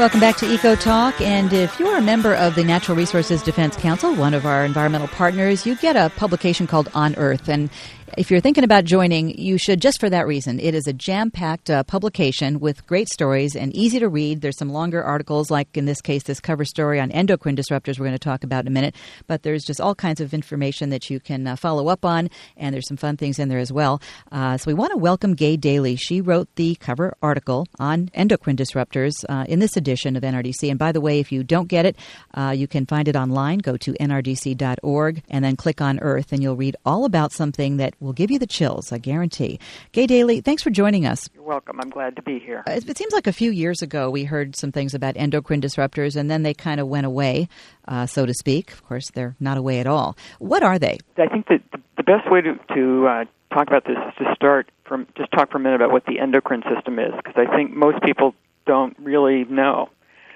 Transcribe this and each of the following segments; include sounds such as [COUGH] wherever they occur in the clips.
Welcome back to Eco Talk. And if you're a member of the Natural Resources Defense Council, one of our environmental partners, you get a publication called OnEarth. And if you're thinking about joining, you should just for that reason. It is a jam packed uh, publication with great stories and easy to read. There's some longer articles, like in this case, this cover story on endocrine disruptors we're going to talk about in a minute. But there's just all kinds of information that you can uh, follow up on, and there's some fun things in there as well. Uh, so we want to welcome Gay Daly. She wrote the cover article on endocrine disruptors uh, in this edition of NRDC. And by the way, if you don't get it, uh, you can find it online. Go to nrdc.org and then click on Earth, and you'll read all about something that will give you the chills, I guarantee. Gay Daly, thanks for joining us. You're welcome. I'm glad to be here. Uh, It seems like a few years ago we heard some things about endocrine disruptors, and then they kind of went away, uh, so to speak. Of course, they're not away at all. What are they? I think that the- the best way to, to uh, talk about this is to start from just talk for a minute about what the endocrine system is, because I think most people don't really know.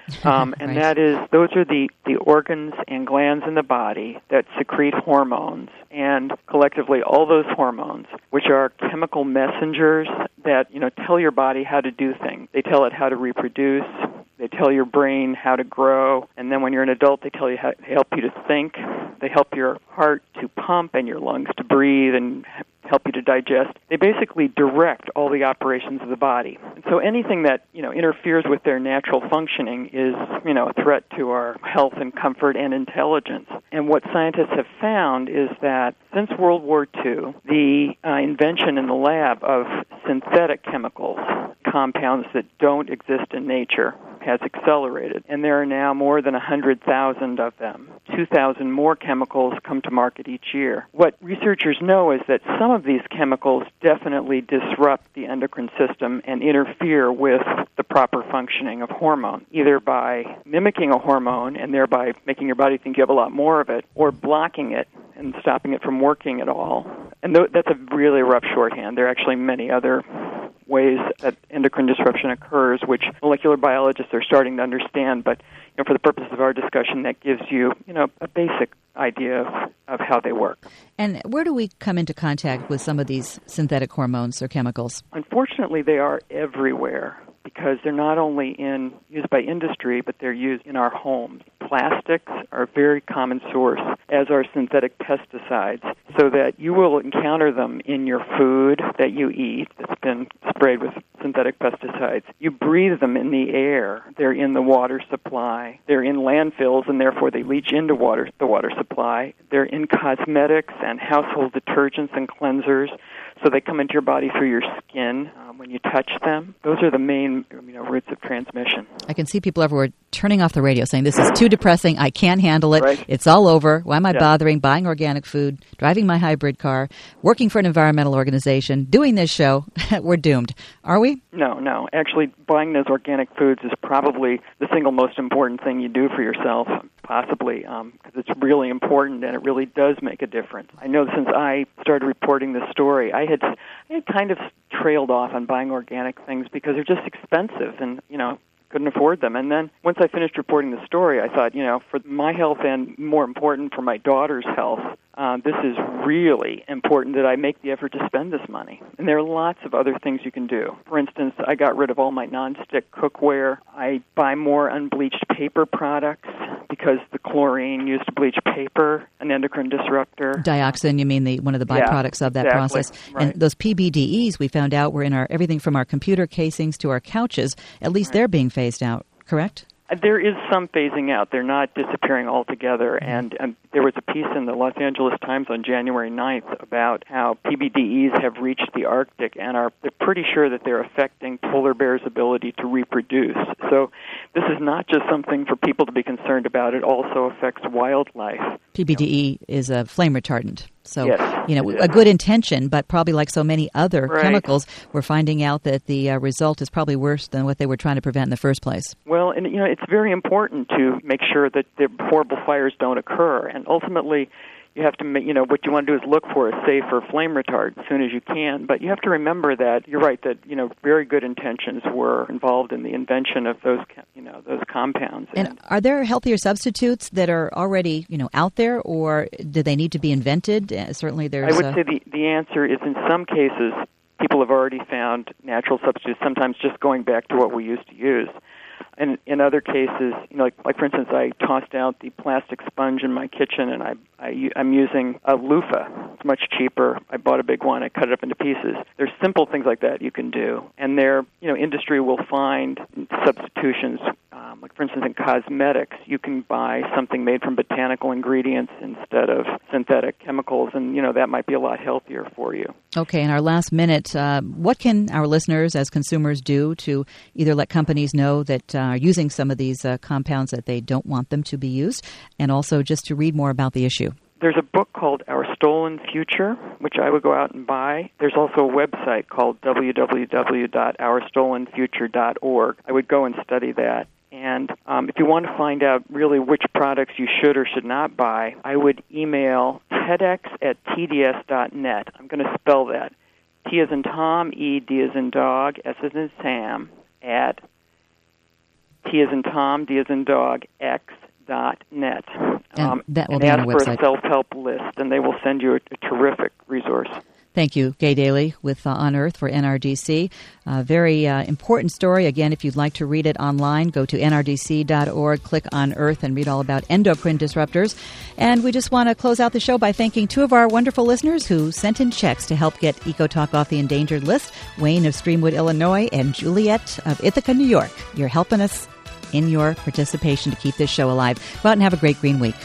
[LAUGHS] Um, and Right. that is, those are the, the organs and glands in the body that secrete hormones, and collectively, all those hormones, which are chemical messengers that you know tell your body how to do things. They tell it how to reproduce. They tell your brain how to grow, and then when you're an adult, they tell you how they help you to think. They help your heart to pump and your lungs to breathe and help you to digest. They basically direct all the operations of the body. So anything that, you know, interferes with their natural functioning is, you know, a threat to our health and comfort and intelligence. And what scientists have found is that since World War II, the uh, invention in the lab of synthetic chemicals, compounds that don't exist in nature, has accelerated, and there are now more than 100,000 of them. 2,000 more chemicals come to market each year. What researchers know is that some of these chemicals definitely disrupt the endocrine system and interfere with the proper functioning of hormone, either by mimicking a hormone and thereby making your body think you have a lot more of it, or blocking it and stopping it from working at all. And th- that's a really rough shorthand. There are actually many other ways that endocrine disruption occurs, which molecular biologists are starting to understand. But you know, for the purpose of our discussion, that gives you you know a basic idea of, of how they work. And where do we come into contact with some of these synthetic hormones or chemicals? Unfortunately, they are everywhere because they're not only in used by industry, but they're used in our homes. Plastics are a very common source, as are synthetic pesticides, so that you will encounter them in your food that you eat that's been sprayed with synthetic pesticides. You breathe them in the air. They're in the water supply. They're in landfills, and therefore they leach into water the water supply. They're in cosmetics and household detergents and cleansers so they come into your body through your skin um, when you touch them. Those are the main you know, routes of transmission. I can see people everywhere turning off the radio saying, This is too depressing. I can't handle it. Right. It's all over. Why am I Yeah. bothering buying organic food, driving my hybrid car, working for an environmental organization, doing this show? [LAUGHS] We're doomed. Are we? No, no. Actually, buying those organic foods is probably the single most important thing you do for yourself, possibly, because it's really important and it really does make a difference. I know since I started reporting this story, I had I had kind of trailed off on buying organic things because they're just expensive, and you know couldn't afford them. And then once I finished reporting the story, I thought, you know, for my health and more important for my daughter's health, uh, this is really important that I make the effort to spend this money. And there are lots of other things you can do. For instance, I got rid of all my nonstick cookware. I buy more unbleached paper products because the chlorine used to bleach paper, an endocrine disruptor. Dioxin, you mean the one of the Yeah, byproducts of that exactly, process. right. And those PBDEs we found out were in our everything from our computer casings to our couches. At least they're being phased out, correct? There is some phasing out. They're not disappearing altogether. Mm-hmm. And, and there was a piece in the Los Angeles Times on January 9th about how PBDEs have reached the Arctic and are they're pretty sure that they're affecting polar bears' ability to reproduce. So this is not just something for people to be concerned about. It also affects wildlife. PBDE is a flame retardant. So, Yes, you know, a good intention, but probably like so many other Right. chemicals, we're finding out that the uh, result is probably worse than what they were trying to prevent in the first place. Well, and you know, it's very important to make sure that the horrible fires don't occur. And ultimately, you have to you know, what you want to do is look for a safer flame retard as soon as you can. But you have to remember that you're right that you know very good intentions were involved in the invention of those, you know, those compounds. And are there healthier substitutes that are already, you know, out there, or do they need to be invented? Uh, certainly, there's. I would uh, say the the answer is in some cases people have already found natural substitutes. Sometimes just going back to what we used to use. And in other cases, you know, like, like for instance, I tossed out the plastic sponge in my kitchen, and I, I I'm using a loofah. It's much cheaper. I bought a big one. I cut it up into pieces. There's simple things like that you can do, and there, you know, industry will find substitutions. Um, like for instance, in cosmetics, you can buy something made from botanical ingredients instead of synthetic chemicals, and you know that might be a lot healthier for you. Okay, in our last minute, uh, what can our listeners, as consumers, do to either let companies know that uh, are using some of these uh, compounds that they don't want them to be used, and also just to read more about the issue? There's a book called Our Stolen Future, which I would go out and buy. There's also a website called www.ourstolenfuture.org. I would go and study that. And um, if you want to find out really which products you should or should not buy, I would email tedx at tds.net. I'm going to spell that. T as in Tom, E, D as in dog, S as in Sam, at T as in Tom, D as in dog, X dot net. Um, that will and be ask on our for a self-help list, and they will send you a, a terrific resource. Thank you, Gay Daly with uh, OnEarth for NRDC. Uh, very uh, important story. Again, if you'd like to read it online, go to nrdc.org, click on Earth, and read all about endocrine disruptors. And we just want to close out the show by thanking two of our wonderful listeners who sent in checks to help get EcoTalk off the endangered list Wayne of Streamwood, Illinois, and Juliet of Ithaca, New York. You're helping us in your participation to keep this show alive. Go out and have a great green week.